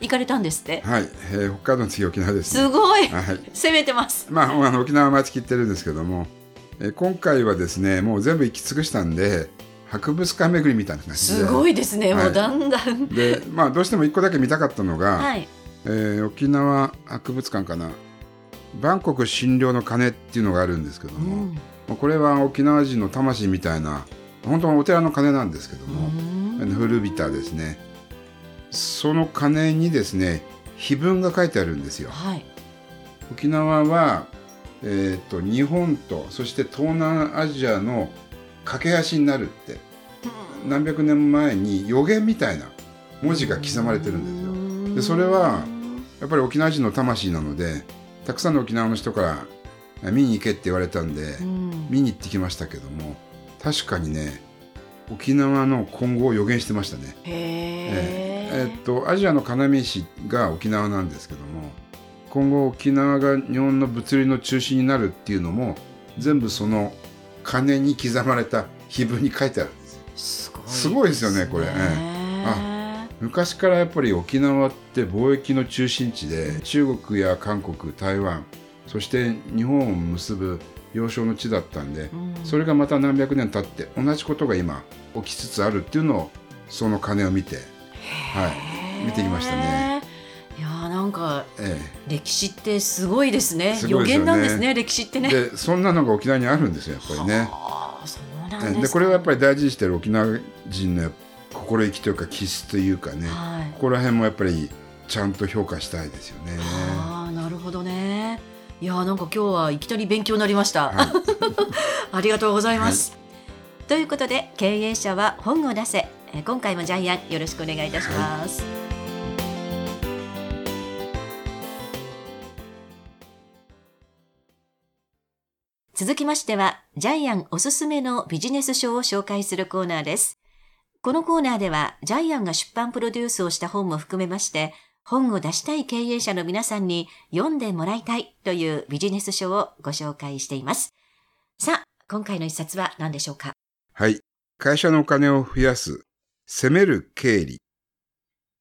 行かれたんですって？はい、えー北海道の次沖縄です、ね。すごい。はい。攻めてます。まあ、あの沖縄毎月行ってるんですけども、えー今回はですね、もう全部行き尽くしたんで、博物館巡りみたいな感じで。すごいですね、はい。もう弾丸。で、まあ、どうしても一個だけ見たかったのが、はい。えー沖縄博物館かな。バンコク診療の鐘っていうのがあるんですけどうも、ん。まあこれは沖縄人の魂みたいな、本当のお寺の鐘なんですけどうも、ん。古びたですね。その鐘にですね、碑文が書いてあるんですよ。はい沖縄は、えー、と日本とそして東南アジアの架け橋になるって何百年前に予言みたいな文字が刻まれてるんですよ。でそれはやっぱり沖縄人の魂なのでたくさんの沖縄の人から見に行けって言われたんでうん見に行ってきましたけども確かにね沖縄の今後を予言してましたね。へえー。っとアジアの要石が沖縄なんですけども今後沖縄が日本の物流の中心になるっていうのも全部その鐘に刻まれた碑文に書いてあるんですよ。すごいすごいですよねこれ。昔からやっぱり沖縄って貿易の中心地で中国や韓国台湾そして日本を結ぶ要衝の地だったんでうん。それがまた何百年経って同じことが今起きつつあるっていうのをその鐘を見て、はい、見てきましたね。いやーなんかえ歴史ってすごいですよね。言なんですね歴史ってえ、ね。でそんなのが沖縄にあるんですよやっぱりね。はあそうでこれはやっぱり大事にしてる沖縄人の心意気というか気質というかねはい。ここら辺もやっぱりちゃんと評価したいですよね。いやーなんか今日はいきなり勉強になりました、はい。ありがとうございます、ということで経営者は本を出せ。えー今回もジャイアンよろしくお願いいたします、続きましてはジャイアンおすすめのビジネス書を紹介するコーナーです。このコーナーではジャイアンが出版プロデュースをした本も含めまして本を出したい経営者の皆さんに読んでもらいたいというビジネス書をご紹介しています。さあ、今回の一冊は何でしょうか？はい。会社のお金を増やす、攻める経理。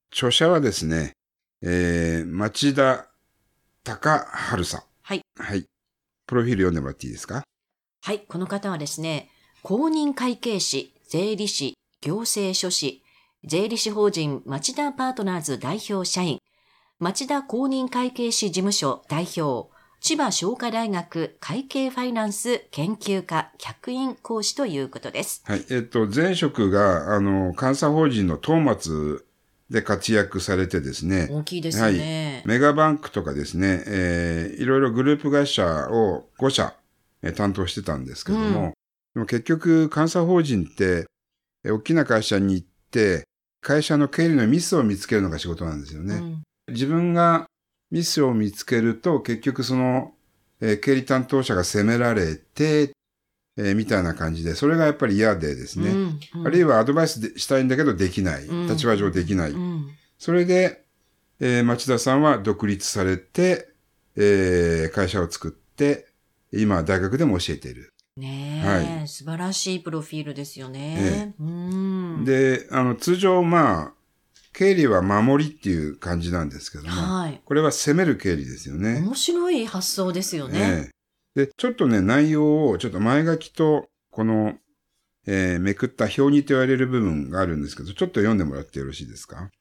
著者はですね、えー、町田隆春さん。はい。はい。プロフィール読んでもらっていいですか？はい、この方はですね、公認会計士、税理士、行政書士、税理士法人町田パートナーズ代表社員、町田公認会計士事務所代表、千葉商科大学会計ファイナンス研究科客員講師ということです。はい。えっと、前職が、あの、監査法人の東松で活躍されてですね、大きいですよね。メガバンクとかですね、えーいろいろグループ会社を5社、えー担当してたんですけども、うんでも結局、監査法人って、えー大きな会社に行って、会社の経理のミスを見つけるのが仕事なんですよね。うん自分がミスを見つけると、結局その、えー経理担当者が責められて、えーみたいな感じで、それがやっぱり嫌でですね、うんうんあるいはアドバイスでしたいんだけどできない。うん立場上できない。うんそれで、えー町田さんは独立されて、えー会社を作って、今大学でも教えている。ねえ、は素晴らしいプロフィールですよね。うん。で、あの、通常、まあ、経理は守りっていう感じなんですけども、はい。これは攻める経理ですよね。面白い発想ですよね。ええで、ちょっとね、内容を、ちょっと前書きと、この、えーめくった表にと言われる部分があるんですけど、ちょっと読んでもらってよろしいですか？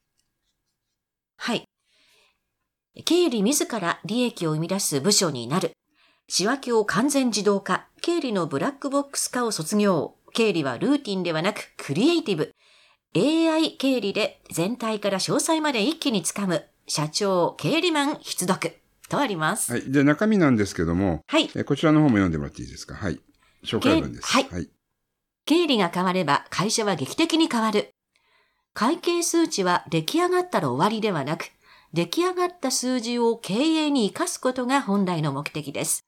はい。経理自ら利益を生み出す部署になる。仕分けを完全自動化。経理のブラックボックス化を卒業。経理はルーティンではなくクリエイティブ。AI 経理で全体から詳細まで一気につかむ。社長、経理マン必読。とあります。はい。で、中身なんですけども、はい。えこちらの方も読んでもらっていいですか？はい。紹介文です。はいはい。経理が変われば会社は劇的に変わる。会計数値は出来上がったら終わりではなく、出来上がった数字を経営に活かすことが本来の目的です。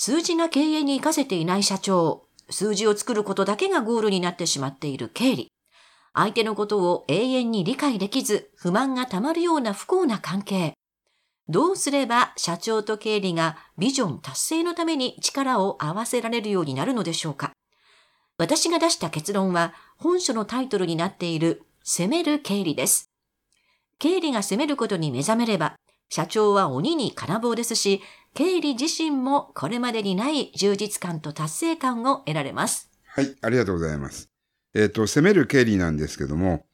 数字が経営に活かせていない社長、数字を作ることだけがゴールになってしまっている経理、相手のことを永遠に理解できず、不満がたまるような不幸な関係。どうすれば社長と経理がビジョン達成のために力を合わせられるようになるのでしょうか私が出した結論は本書のタイトルになっている攻める経理です。経理が攻めることに目覚めれば、社長は鬼に金棒ですし、経理自身もこれまでにない充実感と達成感を得られます。はい、ありがとうございます。えっ、と、攻める経理なんですけども、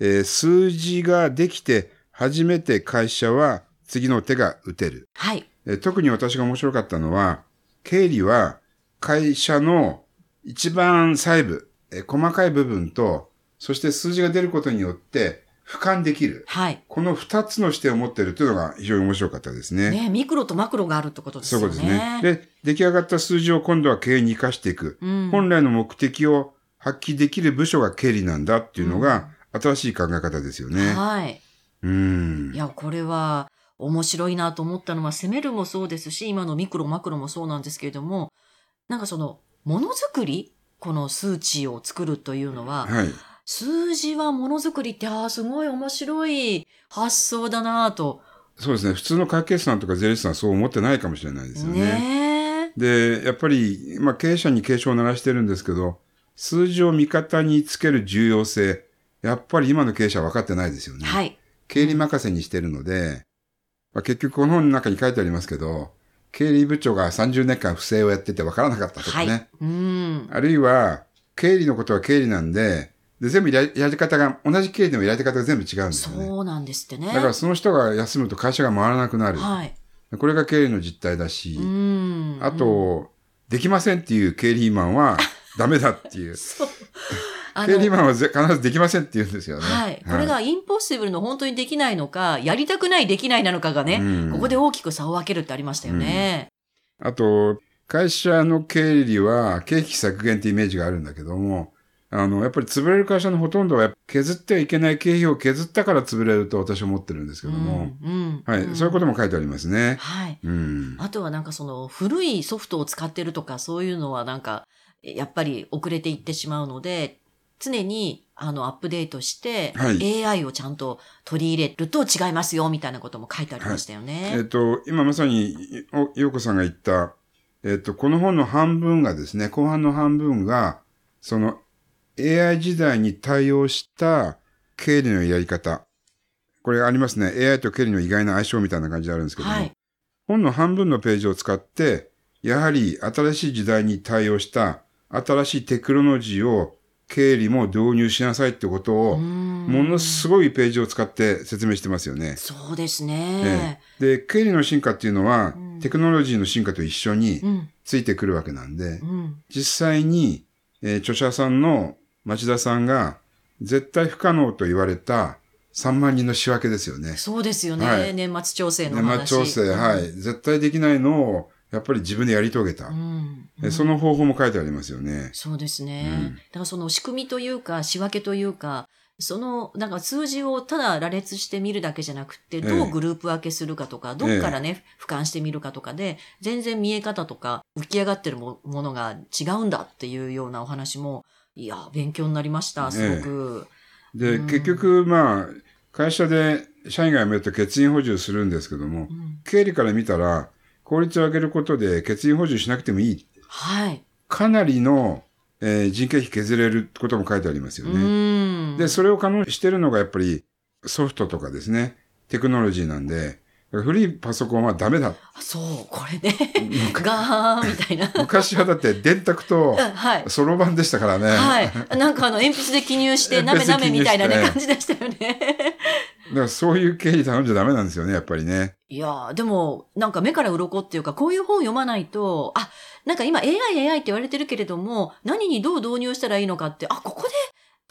えー数字ができて初めて会社は次の手が打てる。はい。えー特に私が面白かったのは、経理は会社の一番細部、えー細かい部分と、そして数字が出ることによって俯瞰できる。はい。この二つの視点を持っているというのが非常に面白かったですね。ね、ミクロとマクロがあるってことですね。いうですね。で、出来上がった数字を今度は経営に生かしていく。うん、本来の目的を発揮できる部署が経理なんだっていうのが新しい考え方ですよね。はい。うんい。や、これは面白いなと思ったのは、攻めるもそうですし、今のミクロ、マクロもそうなんですけれども、なんかその、ものづくり？この数値を作るというのは、はい。数字はものづくりって、ああ、すごい面白い発想だなと。そうですね。普通の会計士さんとか税理士さんはそう思ってないかもしれないですよね。ねえ。で、やっぱり、まあ経営者に警鐘を鳴らしてるんですけど、数字を味方につける重要性、やっぱり今の経営者は分かってないですよね。はい。経理任せにしてるので、まあ、結局この本の中に書いてありますけど、経理部長が30年間不正をやってて分からなかったとかはい。ね。うん。あるいは、経理のことは経理なんで、で全部やりやり方が、同じ経理でもやり方が全部違うんですよね。そうなんですってね。だからその人が休むと会社が回らなくなる。はい。これが経理の実態だし、うん。あと、できませんっていう経理マンは ダメだっていう。そう。あ経理マンはぜ必ずできませんって言うんですよね。はい。これがインポッシブルの本当にできないのか、やりたくないできないなのかがね、うんここで大きく差を分けるってありましたよね。あと、会社の経理は経費削減ってイメージがあるんだけども、あの、やっぱり潰れる会社のほとんどは削ってはいけない経費を削ったから潰れると私は思ってるんですけども、うんうんはい、んそういうことも書いてありますね。はい。うん。あとはなんかその古いソフトを使ってるとかそういうのはなんかやっぱり遅れていってしまうので常にあのアップデートして、はい AI をちゃんと取り入れると違いますよみたいなことも書いてありましたよね。えっと、今まさに、おようこさんが言った、えっと、この本の半分がですね、後半の半分が、その AI 時代に対応した経理のやり方。これありますね。AI と経理の意外な相性みたいな感じであるんですけども、はい。本の半分のページを使って、やはり新しい時代に対応した新しいテクノロジーを経理も導入しなさいってことを、もものすごいページを使って説明してますよね。そうですえね。えで、経理の進化っていうのは、うんテクノロジーの進化と一緒にうん。ついてくるわけなんで、うん。実際に、えー著者さんの町田さんが絶対不可能と言われた3万人の仕分けですよね。そうですよね。はい年末調整の年話。末調整、はい。絶対できないのを、やっぱり自分でやり遂げた。うん。えその方法も書いてありますよね。そうですね。うんだからその仕組みというか仕分けというか、そのなんか数字をただ羅列してみるだけじゃなくて、どええうグループ分けするかとか、どっからね、俯瞰してみるかとかで、全然見え方とか浮き上がってるもものが違うんだっていうようなお話も、いや、勉強になりました、すごく。で、うん結局、まあ、会社で社員が辞めると欠員補充するんですけども、うん経理から見たら、効率を上げることで欠員補充しなくてもいい。はい。かなりの、えー人件費削れることも書いてありますようね。ん。で、それを可能にしてるのがやっぱりソフトとかですね、テクノロジーなんで、古いパソコンはダメだ。そう、これね。ガーンみたいな。昔はだって電卓とはい。そろばんでしたからね。はい。なんかあの、鉛筆で記入して、なめなめみたいなね、鉛感じでしたよね。だからそういう経理頼んじゃダメなんですよね、やっぱりね。いやーでも、なんか目から鱗っていうか、こういう本読まないと、あ、なんか今 AI、AI って言われてるけれども、何にどう導入したらいいのかって、あ、ここで、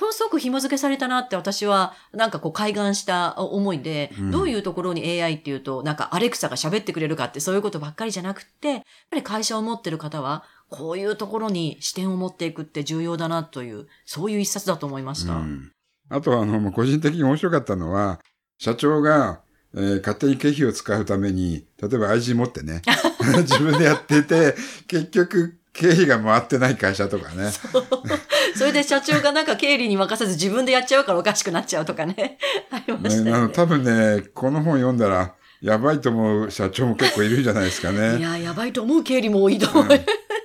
ものすごく紐付けされたなって私は、なんかこう、開眼した思いで、うんどういうところに AI っていうと、なんかアレクサが喋ってくれるかって、そういうことばっかりじゃなくって、やっぱり会社を持ってる方は、こういうところに視点を持っていくって重要だなという、そういう一冊だと思いました。うんあとは、あの、もう個人的に面白かったのは、社長がえー勝手に経費を使うために、例えば IG 持ってね、自分でやってて、結局経費が回ってない会社とかね。そ れで社長がなんか経理に任せず自分でやっちゃうからおかしくなっちゃうとかね。ありましたねね。の多分ね、この本読んだら、やばいと思う社長も結構いるんじゃないですかいね。や、やばいと思う経理も多いと思う。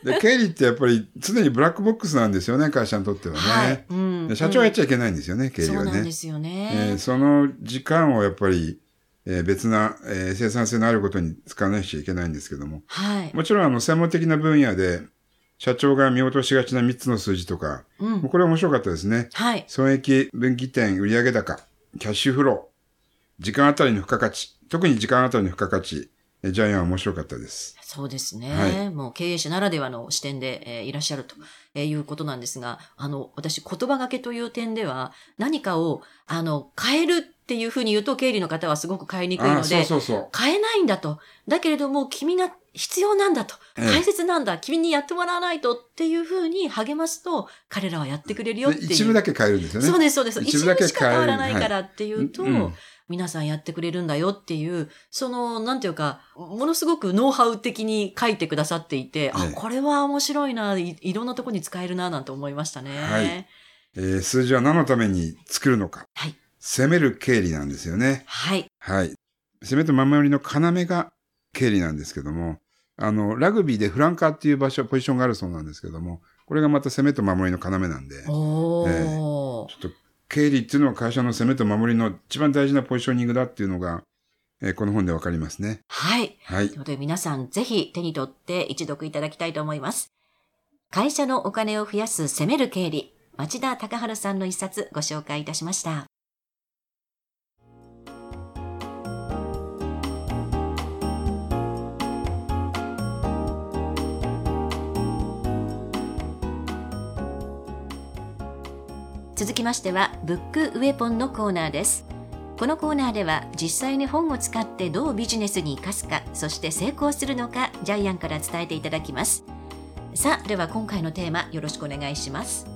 で、経理ってやっぱり常にブラックボックスなんですよね、会社にとってはね。はい。うんで社長はやっちゃいけないんですよね、経理そうはね。なんですよえねー。その時間をやっぱり、えー別な、えー生産性のあることに使わなきゃいけないんですけども。はい。もちろんあの専門的な分野で、社長が見落としがちな3つの数字とか、うん。これ面白かったですね。はい。損益分岐点売上高、キャッシュフロー、時間あたりの付加価値、特に時間あたりの付加価値、えージャイアンは面白かったです。そうですね。はいもう経営者ならではの視点で、えーいらっしゃるとえーいうことなんですが、あの、私、言葉がけという点では、何かを、あの、変えるっていうふうに言うと、経理の方はすごく変えにくいああ、そうので、そうそう。変えないんだと。だけれども、君が必要なんだと。ええ大切なんだ。君にやってもらわないとっていうふうに励ますと、彼らはやってくれるよっていう。で一部だけ変えるんですよね。そうです、そうです。一部だけしか変わらないからっていうと、はいうん皆さんやってくれるんだよっていう、その、なんていうか、ものすごくノウハウ的に書いてくださっていて、あええ、これは面白いな、いいろんなとこに使えるな、なんて思いましたね。はいえー数字は何のために作るのか。はい攻める経理なんですよね。はい。はい。攻めと守りの要が経理なんですけども、あの、ラグビーでフランカーっていう場所、ポジションがあるそうなんですけども、これがまた攻めと守りの要なんで、ちょ。っと経理っていうのは会社の攻めと守りの一番大事なポジショニングだっていうのが、えーこの本でわかりますね。はい。はいという。ことで皆さんぜひ手に取って一読いただきたいと思います。会社のお金を増やす攻める経理、町田隆春さんの一冊ご紹介いたしました。続きましては、ブックウェポンのコーナーです。このコーナーでは実際に本を使ってどうビジネスに生かすか、そして成功するのか、ジャイアンから伝えていただきます。さあ、では今回のテーマよろしくお願いします。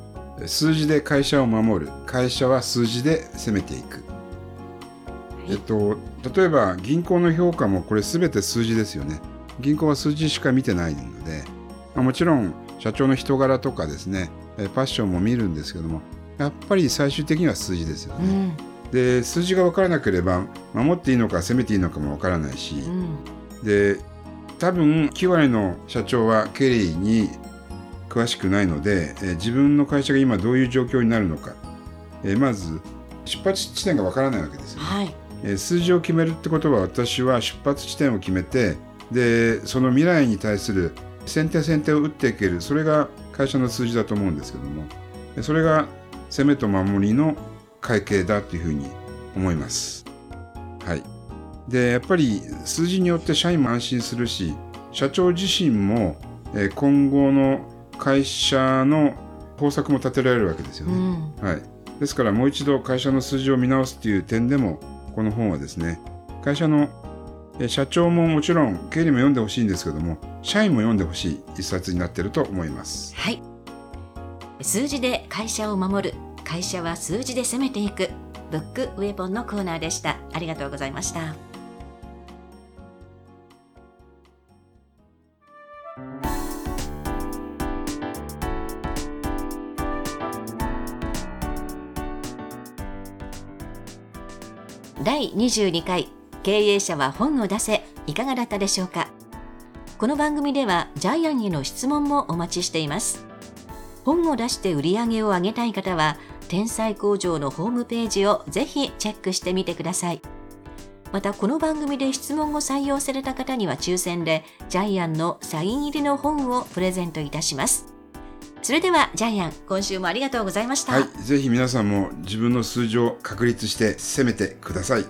数字で会社を守る。会社は数字で攻めていく。えっと、例えば銀行の評価もこれ全て数字ですよね。銀行は数字しか見てないので、まあもちろん社長の人柄とかですね、えパッションも見るんですけども、やっぱり最終的には数字ですよね。うん、で、数字が分からなければ、守っていいのか攻めていいのかも分からないし、うん、で、多分9割の社長は経理に詳しくないので、えー自分の会社が今どういう状況になるのか、えーまず出発地点が分からないわけですよね。はい、えー数字を決めるってことは私は出発地点を決めてでその未来に対する先手先手を打っていけるそれが会社の数字だと思うんですけども。でそれが攻めと守りの会計だというふうに思います。はい、でやっぱり数字によって社員も安心するし社長自身も、えー今後の会社の方策も立てられるわけですようね。ん、はい、ですからもう一度会社の数字を見直すという点でもこの本はですね会社のえ社長ももちろん経理も読んでほしいんですけども社員も読んでほしい一冊になっていると思います。はい。数字で会社を守る、会社は数字で攻めていく、ブックウェポンのコーナーでした。ありがとうございました。第22回経営者は本を出せいかがだったでしょうかこの番組ではジャイアンへの質問もお待ちしています本を出して売り上げを上げたい方は天才工場のホームページをぜひチェックしてみてください。またこの番組で質問を採用された方には抽選でジャイアンのサイン入りの本をプレゼントいたします。それではジャイアン今週もありがとうございました、はい、ぜひ皆さんも自分の数字を確立して攻めてください。